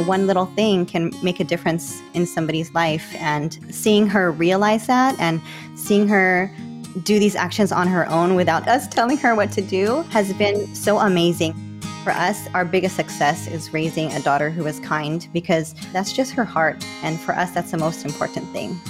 know, one little thing can make a difference in somebody's life. And seeing her realize that and seeing her do these actions on her own without us telling her what to do has been so amazing. For us, our biggest success is raising a daughter who is kind because that's just her heart. And for us, that's the most important thing.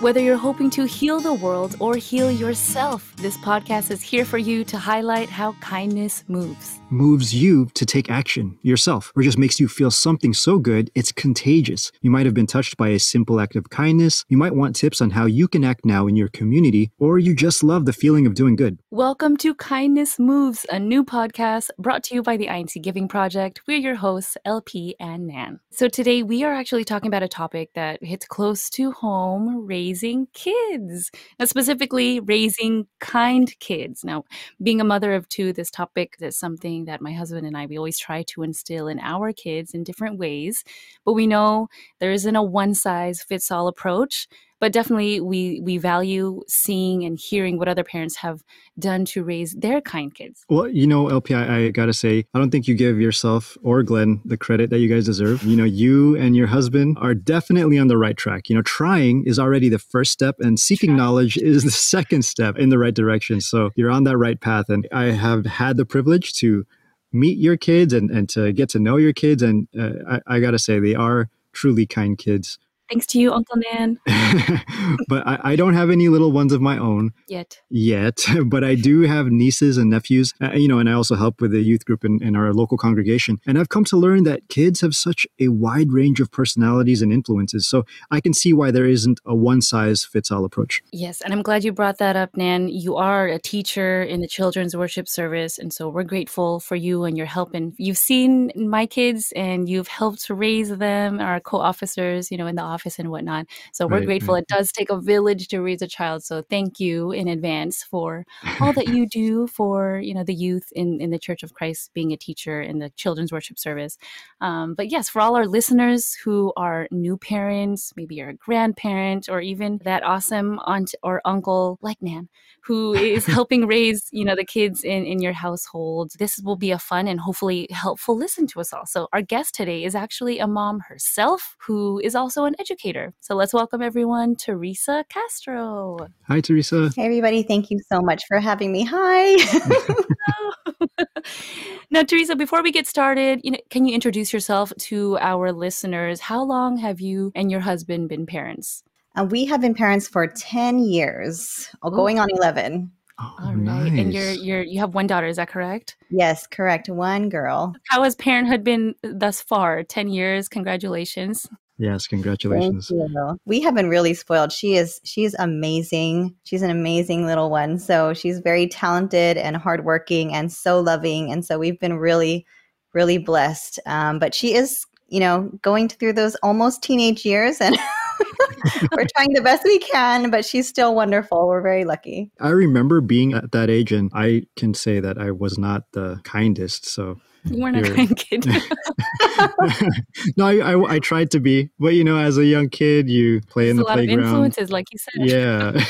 Whether you're hoping to heal the world or heal yourself, this podcast is here for you to highlight how kindness moves moves you to take action yourself, or just makes you feel something so good it's contagious. You might have been touched by a simple act of kindness. You might want tips on how you can act now in your community, or you just love the feeling of doing good. Welcome to Kindness Moves, a new podcast brought to you by the INC Giving Project. We're your hosts, LP and Nan. So today we are actually talking about a topic that hits close to home raising kids, and specifically raising kind kids. Now, being a mother of two, this topic is something something that my husband and I, we always try to instill in our kids in different ways. But we know there isn't a one size fits all approach. But definitely, we we value seeing and hearing what other parents have done to raise their kind kids. Well, you know, LP, I, I gotta say, I don't think you give yourself or Glenn the credit that you guys deserve. You know, you and your husband are definitely on the right track. You know, trying is already the first step, and seeking knowledge is the second step in the right direction. So you're on that right path. And I have had the privilege to meet your kids and, and to get to know your kids. And uh, I, I got to say, they are truly kind kids. Thanks to you, Uncle Nan. but I, I, don't have any little ones of my own yet. Yet, but I do have nieces and nephews. Uh, you know, and I also help with the youth group in, in, our local congregation. And I've come to learn that kids have such a wide range of personalities and influences. So I can see why there isn't a one size fits all approach. Yes, and I'm glad you brought that up, Nan. You are a teacher in the children's worship service, and so we're grateful for you and your help. And you've seen my kids, and you've helped to raise them, our co-officers, you know, in the office and whatnot. So we're right, grateful. Right. It does take a village to raise a child. So thank you in advance for all that you do for you know the youth in in the Church of Christ, being a teacher in the children's worship service. Um, but yes, for all our listeners who are new parents, maybe you're a grandparent, or even that awesome aunt or uncle like Nan who is helping raise you know the kids in in your household this will be a fun and hopefully helpful listen to us all so our guest today is actually a mom herself who is also an educator so let's welcome everyone teresa castro hi teresa hey everybody thank you so much for having me hi now teresa before we get started you know can you introduce yourself to our listeners how long have you and your husband been parents uh, we have been parents for 10 years, Ooh. going on 11. Oh, All right. Nice. And you're you're you have one daughter, is that correct? Yes, correct. One girl. How has parenthood been thus far? 10 years. Congratulations. Yes, congratulations. We have been really spoiled. She is she's amazing. She's an amazing little one. So she's very talented and hardworking and so loving. And so we've been really, really blessed. Um, but she is, you know, going through those almost teenage years and we're trying the best we can, but she's still wonderful. We're very lucky. I remember being at that age, and I can say that I was not the kindest. So you weren't a kind kid. no, I, I, I, tried to be, but you know, as a young kid, you play There's in the a lot playground. Of influences, like you said. Yeah.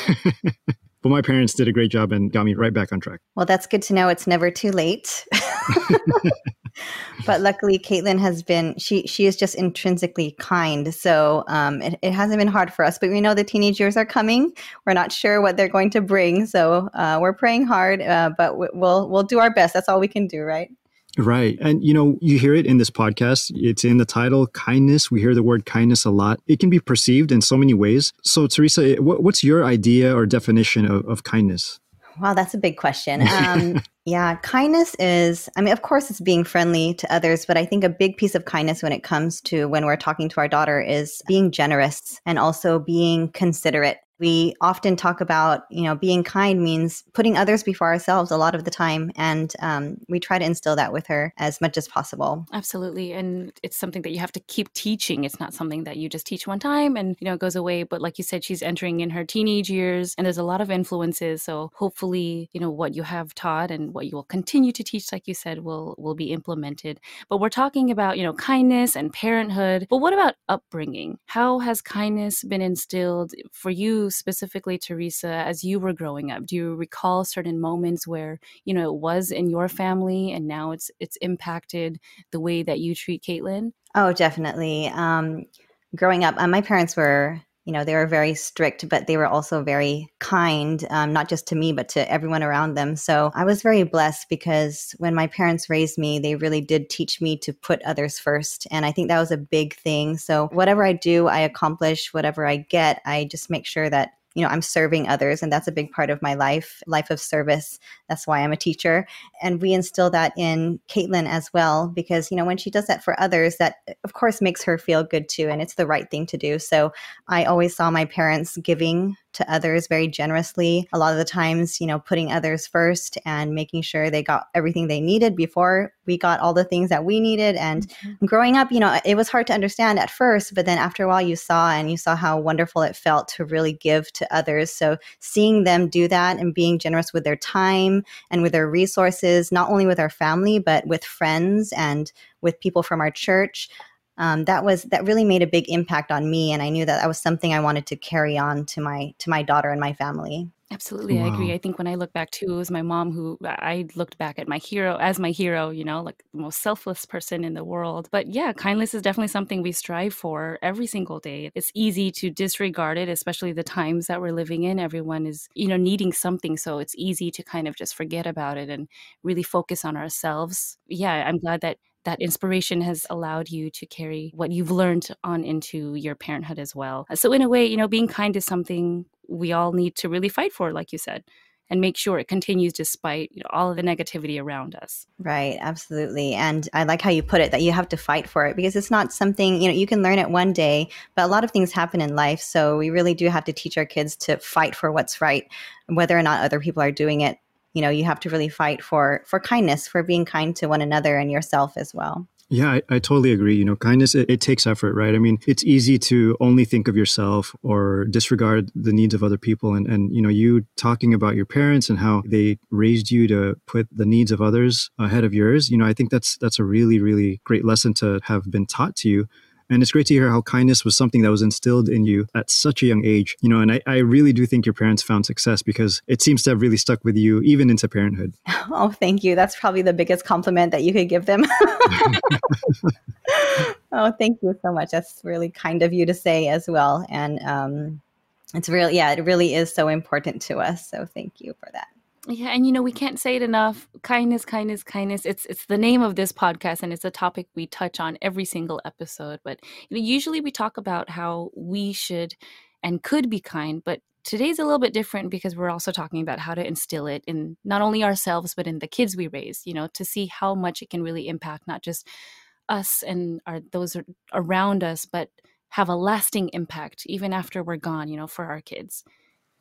but my parents did a great job and got me right back on track. Well, that's good to know. It's never too late but luckily caitlin has been she she is just intrinsically kind so um, it, it, hasn't been hard for us but we know the teenage years are coming we're not sure what they're going to bring so uh, we're praying hard uh, but we'll we'll do our best that's all we can do right Right. And, you know, you hear it in this podcast. It's in the title, kindness. We hear the word kindness a lot. It can be perceived in so many ways. So, Teresa, what's your idea or definition of, of kindness? Wow, that's a big question. Um, yeah, kindness is, I mean, of course, it's being friendly to others, but I think a big piece of kindness when it comes to when we're talking to our daughter is being generous and also being considerate we often talk about you know being kind means putting others before ourselves a lot of the time and um, we try to instill that with her as much as possible. Absolutely and it's something that you have to keep teaching. It's not something that you just teach one time and you know it goes away but like you said she's entering in her teenage years and there's a lot of influences so hopefully you know what you have taught and what you will continue to teach like you said will will be implemented. But we're talking about you know kindness and parenthood but what about upbringing? How has kindness been instilled for you specifically, Teresa, as you were growing up? Do you recall certain moments where, you know, it was in your family and now it's it's impacted the way that you treat Caitlin? Oh, definitely. Um, growing up, uh, my parents were you know, they were very strict, but they were also very kind, um, not just to me, but to everyone around them. So I was very blessed because when my parents raised me, they really did teach me to put others first. And I think that was a big thing. So whatever I do, I accomplish, whatever I get, I just make sure that you know i'm serving others and that's a big part of my life life of service. That's why i'm a teacher. And we instill that in caitlin as well because you know when she does that for others that of course makes her feel good too and it's the right thing to do. So i always saw my parents giving to others very generously. A lot of the times, you know, putting others first and making sure they got everything they needed before we got all the things that we needed. And mm-hmm. growing up, you know, it was hard to understand at first, but then after a while, you saw and you saw how wonderful it felt to really give to others. So seeing them do that and being generous with their time and with their resources, not only with our family, but with friends and with people from our church um, that was that really made a big impact on me and i knew that that was something i wanted to carry on to my to my daughter and my family Absolutely, wow. I agree. I think when I look back too, it was my mom who I looked back at my hero as my hero, you know, like the most selfless person in the world. But yeah, kindness is definitely something we strive for every single day. It's easy to disregard it, especially the times that we're living in. Everyone is, you know, needing something. So it's easy to kind of just forget about it and really focus on ourselves. Yeah, I'm glad that that inspiration has allowed you to carry what you've learned on into your parenthood as well. Uh, so, in a way, you know, being kind is something we all need to really fight for, like you said and make sure it continues despite you know, all of the negativity around us. Right, absolutely. And I like how you put it that you have to fight for it because it's not something, you know, you can learn it one day, but a lot of things happen in life. So we really do have to teach our kids to fight for what's right, whether or not other people are doing it you know you have to really fight for for kindness for being kind to one another and yourself as well yeah, I, I, totally agree. You know, kindness, it, it, takes effort, right? I mean, it's easy to only think of yourself or disregard the needs of other people. And, and, you know, you talking about your parents and how they raised you to put the needs of others ahead of yours, you know, I think that's, that's a really, really great lesson to have been taught to you. And it's great to hear how kindness was something that was instilled in you at such a young age. You know, and I, I really do think your parents found success because it seems to have really stuck with you even into parenthood. Oh, thank you. That's probably the biggest compliment that you could give them. oh, thank you so much. That's really kind of you to say as well. And um, it's really, yeah, it really is so important to us. So thank you for that. Yeah, and you know we can't say it enough. Kindness, kindness, kindness. It's it's the name of this podcast, and it's a topic we touch on every single episode. But you know, usually we talk about how we should and could be kind, but today's a little bit different because we're also talking about how to instill it in not only ourselves but in the kids we raise. You know, to see how much it can really impact not just us and our those around us, but have a lasting impact even after we're gone. You know, for our kids.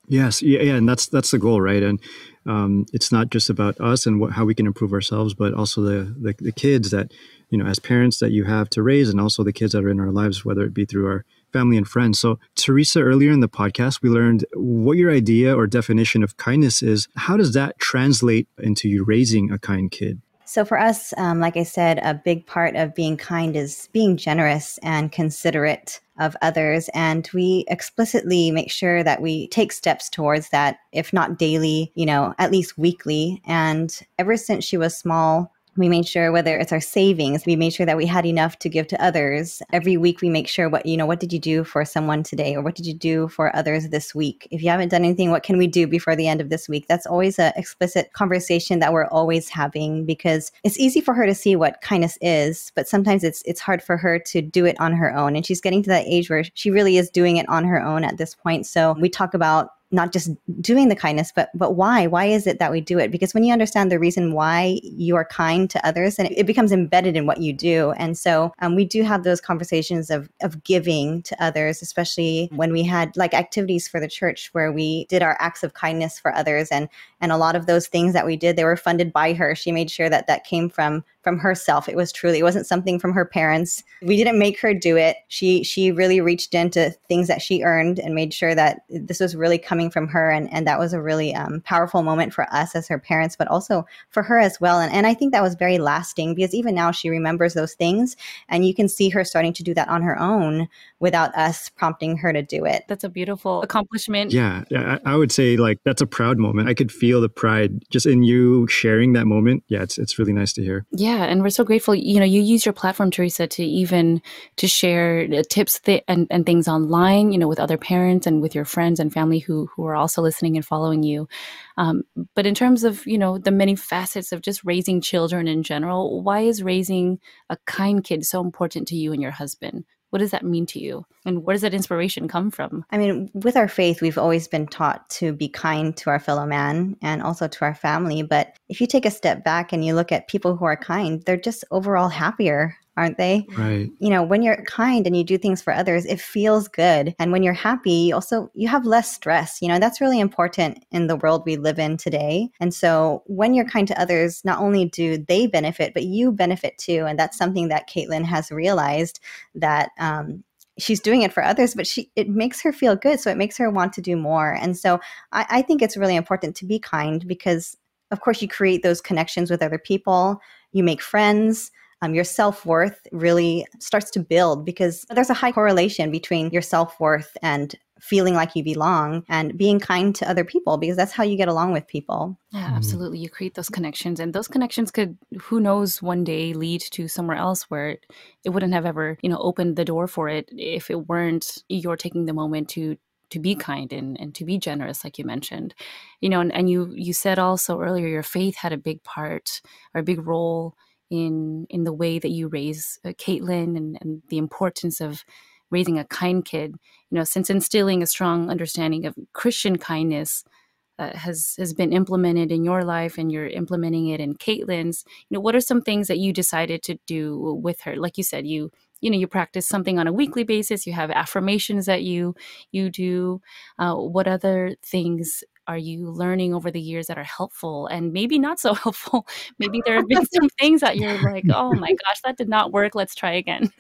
Yes, yeah, yeah, and that's that's the goal, right? And um, it's not just about us and what, how we can improve ourselves, but also the, the, the kids that you know, as parents that you have to raise, and also the kids that are in our lives, whether it be through our family and friends. So, Teresa, earlier in the podcast, we learned what your idea or definition of kindness is. How does that translate into you raising a kind kid? So, for us, um, like I said, a big part of being kind is being generous and considerate of others. And we explicitly make sure that we take steps towards that, if not daily, you know, at least weekly. And ever since she was small, we made sure whether it's our savings, we made sure that we had enough to give to others. Every week we make sure what, you know, what did you do for someone today or what did you do for others this week? If you haven't done anything, what can we do before the end of this week? That's always an explicit conversation that we're always having because it's easy for her to see what kindness is, but sometimes it's it's hard for her to do it on her own. And she's getting to that age where she really is doing it on her own at this point. So we talk about not just doing the kindness but but why? Why is it that we do it? Because when you understand the reason why you are kind to others and it, it becomes embedded in what you do. And so um, we do have those conversations of of giving to others especially when we had like activities for the church where we did our acts of kindness for others. And and a lot of those things that we did they were funded by her. She made sure that that came from from herself. It was truly, it wasn't something from her parents. We didn't make her do it. She she really reached into things that she earned and made sure that this was really coming coming from her. And, and that was a really um, powerful moment for us as her parents, but also for her as well. And, and I think that was very lasting because even now she remembers those things. And you can see her starting to do that on her own without us prompting her to do it. That's a beautiful accomplishment. Yeah. yeah I, I would say like that's a proud moment. I could feel the pride just in you sharing that moment. Yeah, it's, it's really nice to hear. Yeah. And we're so grateful. You know, you use your platform, Teresa, to even to share tips th- and, and things online, you know, with other parents and with your friends and family who, who are also listening and following you. Um, but in terms of, you know, the many facets of just raising children in general, why is raising a kind kid so important to you and your husband? What does that mean to you? And where does that inspiration come from? I mean, with our faith, we've always been taught to be kind to our fellow man and also to our family. But if you take a step back and you look at people who are kind, they're just overall happier aren't they? Right. You know, when you're kind and you do things for others, it feels good. And when you're happy, you also you have less stress. You know, that's really important in the world we live in today. And so when you're kind to others, not only do they benefit, but you benefit too. And that's something that Caitlin has realized that um, she's doing it for others, but she it makes her feel good. So it makes her want to do more. And so I, I think it's really important to be kind because of course you create those connections with other people, you make friends um, your self worth really starts to build because there's a high correlation between your self worth and feeling like you belong and being kind to other people because that's how you get along with people. Yeah, mm-hmm. absolutely. You create those connections, and those connections could, who knows, one day lead to somewhere else where it, it wouldn't have ever, you know, opened the door for it if it weren't you're taking the moment to to be kind and, and to be generous like you mentioned you know and, and you you said also earlier your faith had a big part or a big role in in the way that you raise uh, Caitlin and, and the importance of raising a kind kid. You know, since instilling a strong understanding of Christian kindness uh, has has been implemented in your life, and you're implementing it in Caitlin's. You know, what are some things that you decided to do with her? Like you said, you you know you practice something on a weekly basis. You have affirmations that you you do. Uh, what other things are you learning over the years that are helpful and maybe not so helpful? maybe there have been some things that you're like, oh my gosh, that did not work. Let's try again.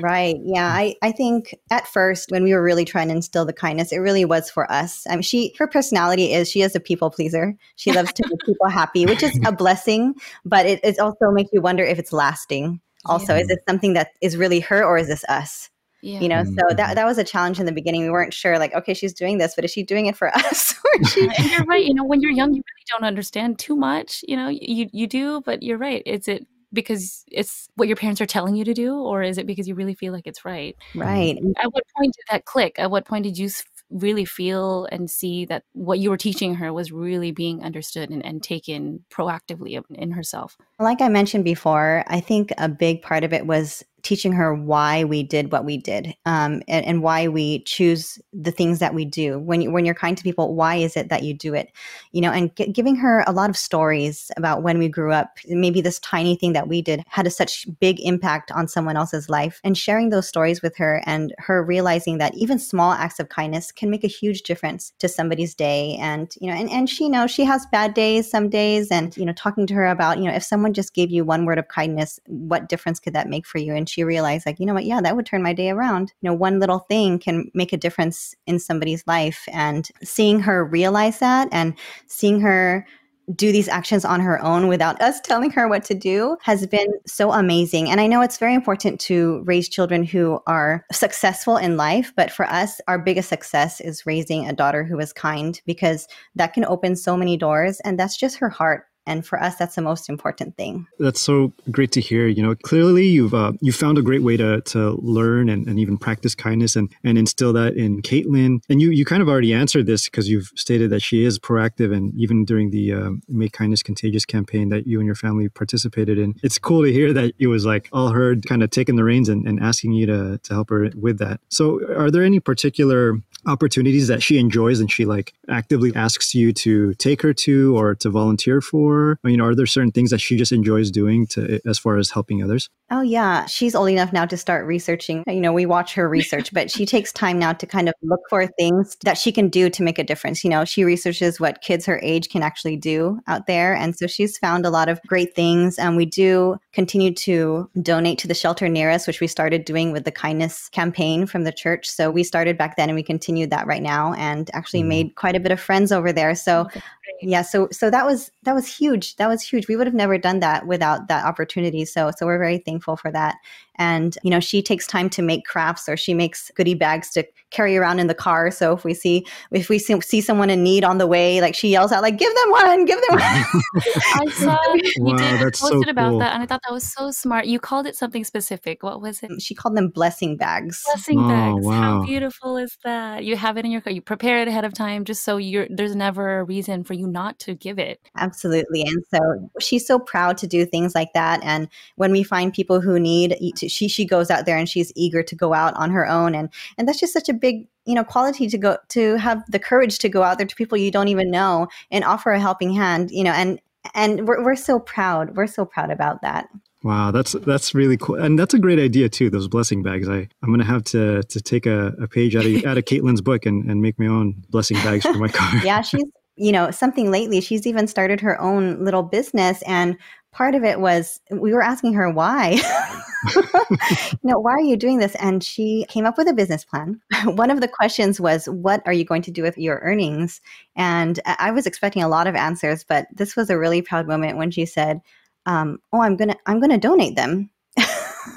right. Yeah. I, I think at first when we were really trying to instill the kindness, it really was for us. I mean, she, her personality is she is a people pleaser. She loves to make people happy, which is a blessing, but it, it also makes you wonder if it's lasting. Also, yeah. is it something that is really her or is this us? Yeah. You know, mm-hmm. so that that was a challenge in the beginning. We weren't sure, like, okay, she's doing this, but is she doing it for us? or she- and you're right. You know, when you're young, you really don't understand too much. You know, you you do, but you're right. Is it because it's what your parents are telling you to do, or is it because you really feel like it's right? Right. At what point did that click? At what point did you really feel and see that what you were teaching her was really being understood and, and taken proactively in herself? Like I mentioned before, I think a big part of it was teaching her why we did what we did um, and, and, why we choose the things that we do. When, you, when you're kind to people, why is it that you do it? You know, and g- giving her a lot of stories about when we grew up, maybe this tiny thing that we did had a such big impact on someone else's life, and sharing those stories with her and her realizing that even small acts of kindness can make a huge difference to somebody's day. And, you know, and, and she knows she has bad days some days, and, you know, talking to her about, you know, if someone just gave you one word of kindness, what difference could that make for you? And she realized like you know what yeah that would turn my day around you know one little thing can make a difference in somebody's life and seeing her realize that and seeing her do these actions on her own without us telling her what to do has been so amazing. And I know it's very important to raise children who are successful in life, but for us, our biggest success is raising a daughter who is kind because that can open so many doors. And that's just her heart and for us that's the most important thing. That's so great to hear you know. Clearly you've uh, you found a great way to to learn and, and even practice kindness and and instill that in caitlin. And you you kind of already answered this because you've stated that she is proactive and even during the uh, make kindness contagious campaign that you and your family participated in it's cool to hear that it was like all her kind of taking the reins and, and asking you to to help her with that. So are there any particular opportunities that she enjoys and she like actively asks you to take her to or to volunteer for for? You know, are there certain things that she just enjoys doing to as far as helping others? Oh yeah, she's old enough now to start researching. You know, we watch her research, but she takes time now to kind of look for things that she can do to make a difference. You know, she researches what kids her age can actually do out there, and so she's found a lot of great things. And we do continue to donate to the shelter near us, which we started doing with the kindness campaign from the church. So we started back then, and we continued that right now, and actually mm-hmm. made quite a bit of friends over there. So. Okay yeah so so that was that was huge. That was huge. We would have never done that without that opportunity. So so we're very thankful for that and you know she takes time to make crafts or she makes goodie bags to carry around in the car. So if we see if we see, see someone in need on the way like she yells out like give them one give them one. I saw you wow, did posted so about cool. that and i thought that was so smart. You called it something specific. What was it? Mm, she called them blessing bags. Blessing oh, bags. Wow. how beautiful is that? You have it in your car. You prepare it ahead of time just so you're there's never a reason for you not to give it. Absolutely. And so she's so proud to do things like that. And when we find people who need she she goes out there and she's eager to go out on her own and and that's just such a big you know quality to go to have the courage to go out there to people you don't even know and offer a helping hand you know and and we're, we're so proud we're so proud about that Wow, that's that's really cool, and that's a great idea too. Those blessing bags. I I'm gonna have to to take a, a page out of out of Caitlin's book and, and make my own blessing bags for my car. yeah, she's you know something lately. She's even started her own little business, and part of it was we were asking her why. you know, why are you doing this? And she came up with a business plan. One of the questions was, What are you going to do with your earnings? And I was expecting a lot of answers, but this was a really proud moment when she said, um, Oh, I'm gonna I'm gonna donate them.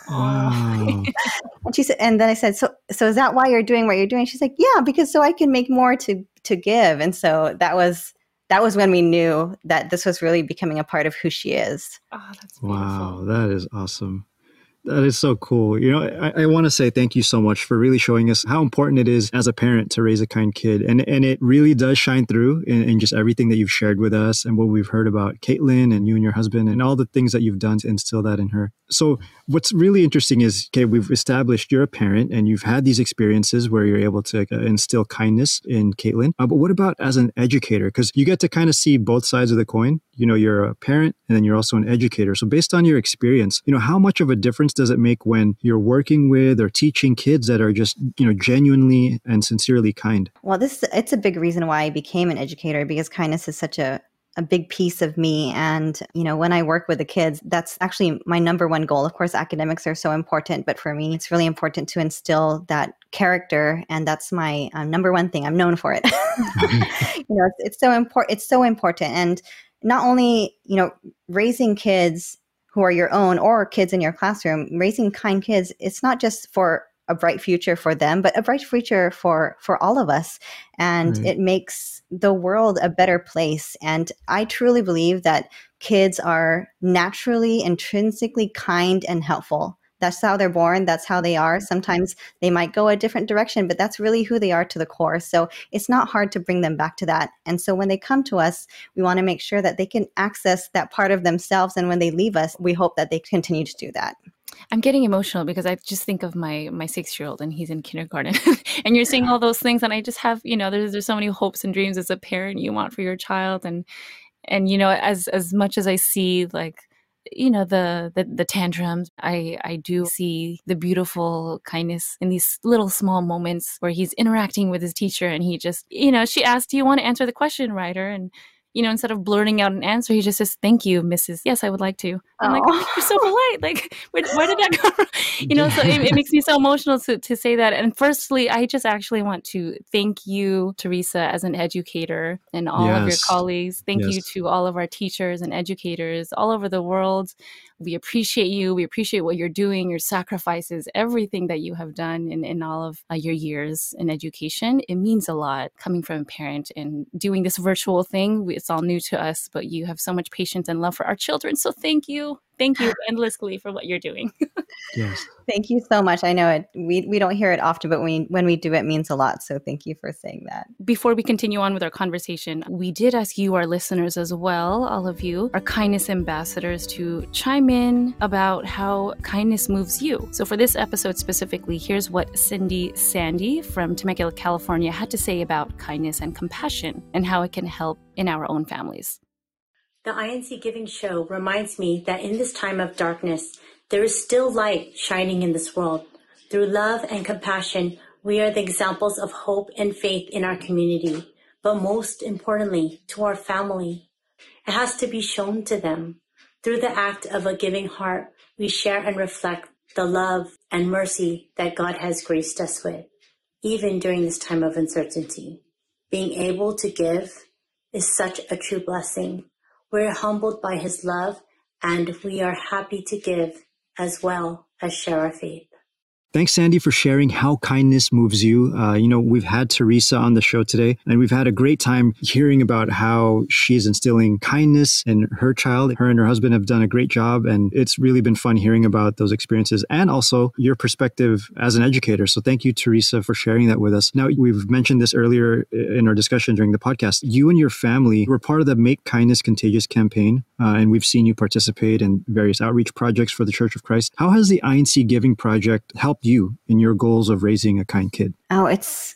Wow. and she said, and then I said, so, so is that why you're doing what you're doing? She's like, yeah, because so I can make more to, to give. And so that was, that was when we knew that this was really becoming a part of who she is. Oh, that's. Wow, that is awesome. That is so cool. You know, I, I want to say thank you so much for really showing us how important it is as a parent to raise a kind kid. And and it really does shine through in, in just everything that you've shared with us and what we've heard about Caitlin and you and your husband and all the things that you've done to instill that in her. So what's really interesting is, okay, we've established you're a parent and you've had these experiences where you're able to uh, instill kindness in Caitlin. Uh, but what about as an educator? Because you get to kind of see both sides of the coin. You know, you're a parent and then you're also an educator. So based on your experience, you know, how much of a difference does it make when you're working with or teaching kids that are just, you know, genuinely and sincerely kind? Well, this it's a big reason why I became an educator because kindness is such a a big piece of me. And you know when i work with the kids that's actually my number one goal. Of course academics are so important but for me it's really important to instill that character. And that's my um, number one thing. I'm known for it. You know it's, it's so important it's so important. And not only you know raising kids who are your own or kids in your classroom, raising kind kids, it's not just for a bright future for them, but a bright future for for all of us. And right. it makes the world a better place. And I truly believe that kids are naturally, intrinsically kind and helpful that's how they're born that's how they are. Sometimes they might go a different direction but that's really who they are to the core. So it's not hard to bring them back to that. And so when they come to us we want to make sure that they can access that part of themselves and when they leave us we hope that they continue to do that. I'm getting emotional because I just think of my my six year old and he's in kindergarten, and you're saying all those things, and I just have you know there's there's so many hopes and dreams as a parent you want for your child, and and you know as as much as I see like you know the, the the tantrums i i do see the beautiful kindness in these little small moments where he's interacting with his teacher and he just you know she asked do you want to answer the question writer and you know, instead of blurting out an answer, he just says, "Thank you, Mrs. Yes, I would like to." I'm like, oh, "You're so polite." Like, where, where did that come from? You know, so it, it, makes me so emotional to to say that. And firstly, I just actually want to thank you, Teresa, as an educator, and all yes. of your colleagues. Thank yes. you to all of our teachers and educators all over the world. We appreciate you. We appreciate what you're doing, your sacrifices, everything that you have done in, in all of uh, your years in education. It means a lot coming from a parent and doing this virtual thing. It's all new to us, but you have so much patience and love for our children. So thank you thank you endlessly for what you're doing. yes. Thank you so much. I know it we we don't hear it often, but when when we do it means a lot. So thank you for saying that. Before we continue on with our conversation, we did ask you, our listeners as well, all of you, our kindness ambassadors, to chime in about how kindness moves you. So for this episode specifically, here's what Cindy Sandy from Temecula, California had to say about kindness and compassion and how it can help in our own families. The INC Giving Show reminds me that in this time of darkness, there is still light shining in this world. Through love and compassion, we are the examples of hope and faith in our community, but most importantly, to our family. It has to be shown to them. Through the act of a giving heart, we share and reflect the love and mercy that God has graced us with, even during this time of uncertainty. Being able to give is such a true blessing. We're humbled by his love and we are happy to give as well as share our faith. Thanks, Sandy, for sharing how kindness moves you. Uh, you know, we've had Teresa on the show today, and we've had a great time hearing about how she's instilling kindness in her child. Her and her husband have done a great job, and it's really been fun hearing about those experiences and also your perspective as an educator. So, thank you, Teresa, for sharing that with us. Now, we've mentioned this earlier in our discussion during the podcast. You and your family were part of the Make Kindness Contagious campaign, uh, and we've seen you participate in various outreach projects for the Church of Christ. How has the INC Giving Project helped? You in your goals of raising a kind kid? Oh, it's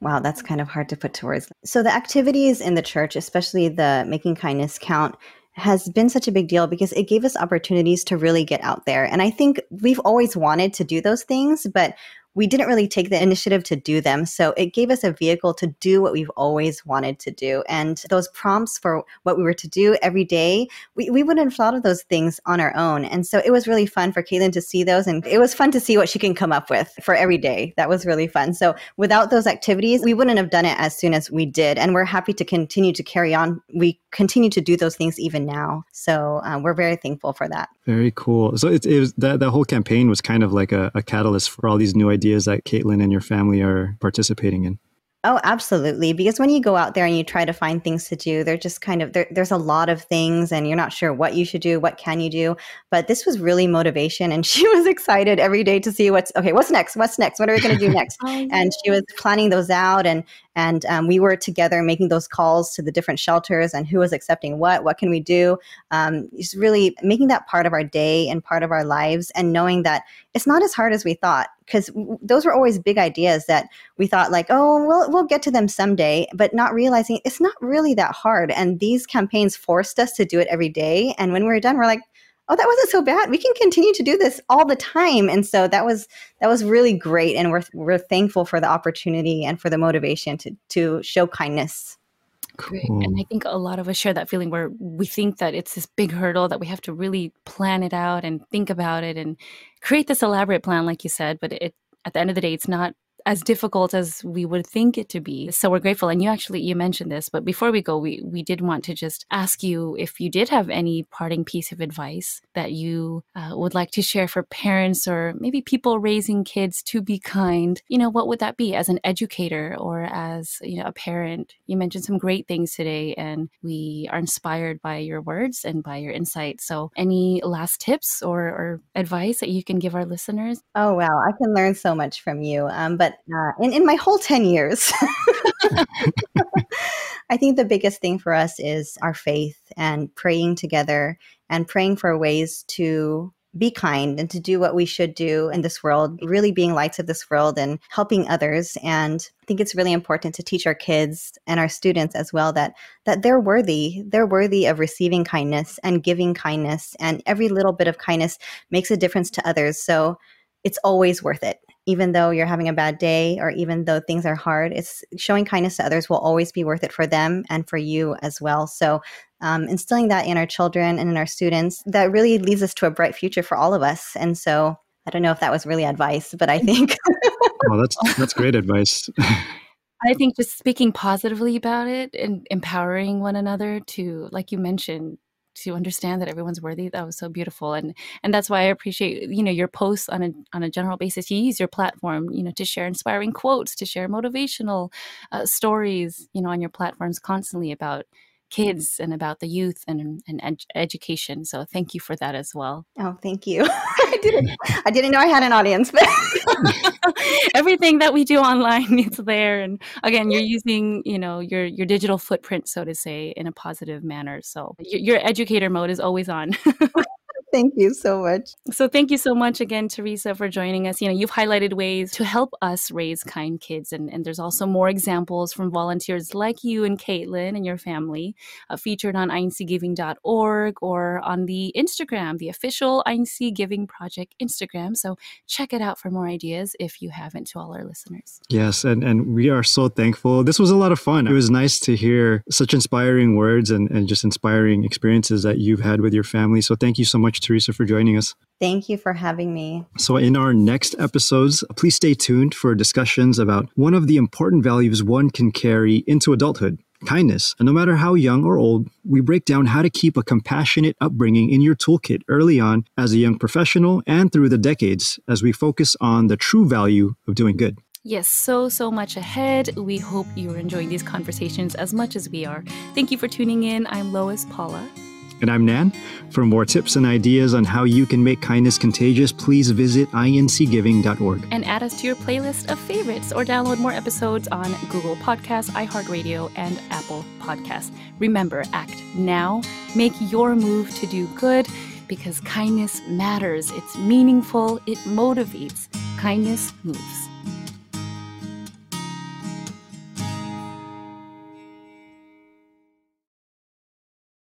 wow, that's kind of hard to put to words. So the activities in the church, especially the making kindness count, has been such a big deal because it gave us opportunities to really get out there. And I think we've always wanted to do those things, but we didn't really take the initiative to do them. So it gave us a vehicle to do what we've always wanted to do. And those prompts for what we were to do every day, we, we wouldn't have thought of those things on our own. And so it was really fun for Caitlin to see those. And it was fun to see what she can come up with for every day. That was really fun. So without those activities, we wouldn't have done it as soon as we did. And we're happy to continue to carry on. We continue to do those things even now. So uh, we're very thankful for that. Very cool. So it, it was that, that whole campaign was kind of like a, a catalyst for all these new ideas ideas that Caitlin and your family are participating in? Oh, absolutely. Because when you go out there and you try to find things to do, they're just kind of there, there's a lot of things and you're not sure what you should do, what can you do. But this was really motivation and she was excited every day to see what's okay, what's next? What's next? What are we going to do next? oh, and she was planning those out and and um, we were together making those calls to the different shelters and who was accepting what, what can we do? Um, just really making that part of our day and part of our lives and knowing that it's not as hard as we thought because those were always big ideas that we thought like, oh, we'll, we'll get to them someday, but not realizing it's not really that hard. And these campaigns forced us to do it every day. And when we were done, we're like, oh that wasn't so bad we can continue to do this all the time and so that was that was really great and we're we're thankful for the opportunity and for the motivation to to show kindness Great. And I think a lot of us share that feeling where we think that it's this big hurdle that we have to really plan it out and think about it and create this elaborate plan, like you said. But it, at the end of the day, it's not as difficult as we would think it to be. So we're grateful. And you actually you mentioned this, but before we go, we we did want to just ask you if you did have any parting piece of advice that you uh, would like to share for parents or maybe people raising kids to be kind. You know, what would that be as an educator or as you know a parent? You mentioned some great things today, and we are inspired by your words and by your insight. So, any last tips or, or advice that you can give our listeners? Oh wow, I can learn so much from you. Um, but uh, in, in my whole 10 years, I think the biggest thing for us is our faith and praying together and praying for ways to be kind and to do what we should do in this world, really being lights of this world and helping others. And I think it's really important to teach our kids and our students as well that that they're worthy. They're worthy of receiving kindness and giving kindness. And every little bit of kindness makes a difference to others. So it's always worth it even though you're having a bad day or even though things are hard, it's showing kindness to others will always be worth it for them and for you as well. So, um, instilling that in our children and in our students, that really leads us to a bright future for all of us. And so, I don't know if that was really advice, but I think. well, that's that's great advice. I think just speaking positively about it and empowering one another to, like you mentioned, to understand that everyone's worthy that was so beautiful and and that's why i appreciate you know your posts on a on a general basis you use your platform you know to share inspiring quotes to share motivational uh, stories you know on your platforms constantly about kids and about the youth and, and ed- education. So thank you for that as well. Oh, thank you. I didn't I didn't know I had an audience, but everything that we do online is there. And again, you're using, you know, your your digital footprint, so to say, in a positive manner. So your, your educator mode is always on. Thank you so much. So, thank you so much again, Teresa, for joining us. You know, you've highlighted ways to help us raise kind kids, and, and there's also more examples from volunteers like you and Caitlin and your family uh, featured on INCGiving.org or on the Instagram, the official INC Giving Project Instagram. So, check it out for more ideas if you haven't, to all our listeners. Yes, and, and we are so thankful. This was a lot of fun. It was nice to hear such inspiring words and, and just inspiring experiences that you've had with your family. So, thank you so much, Teresa, for joining us. Thank you for having me. So, in our next episodes, please stay tuned for discussions about one of the important values one can carry into adulthood kindness. And no matter how young or old, we break down how to keep a compassionate upbringing in your toolkit early on as a young professional and through the decades as we focus on the true value of doing good. Yes, so, so much ahead. We hope you're enjoying these conversations as much as we are. Thank you for tuning in. I'm Lois Paula. And I'm Nan. For more tips and ideas on how you can make kindness contagious, please visit incgiving.org. And add us to your playlist of favorites or download more episodes on Google Podcasts, iHeartRadio, and Apple Podcasts. Remember, act now. Make your move to do good because kindness matters. It's meaningful, it motivates. Kindness moves.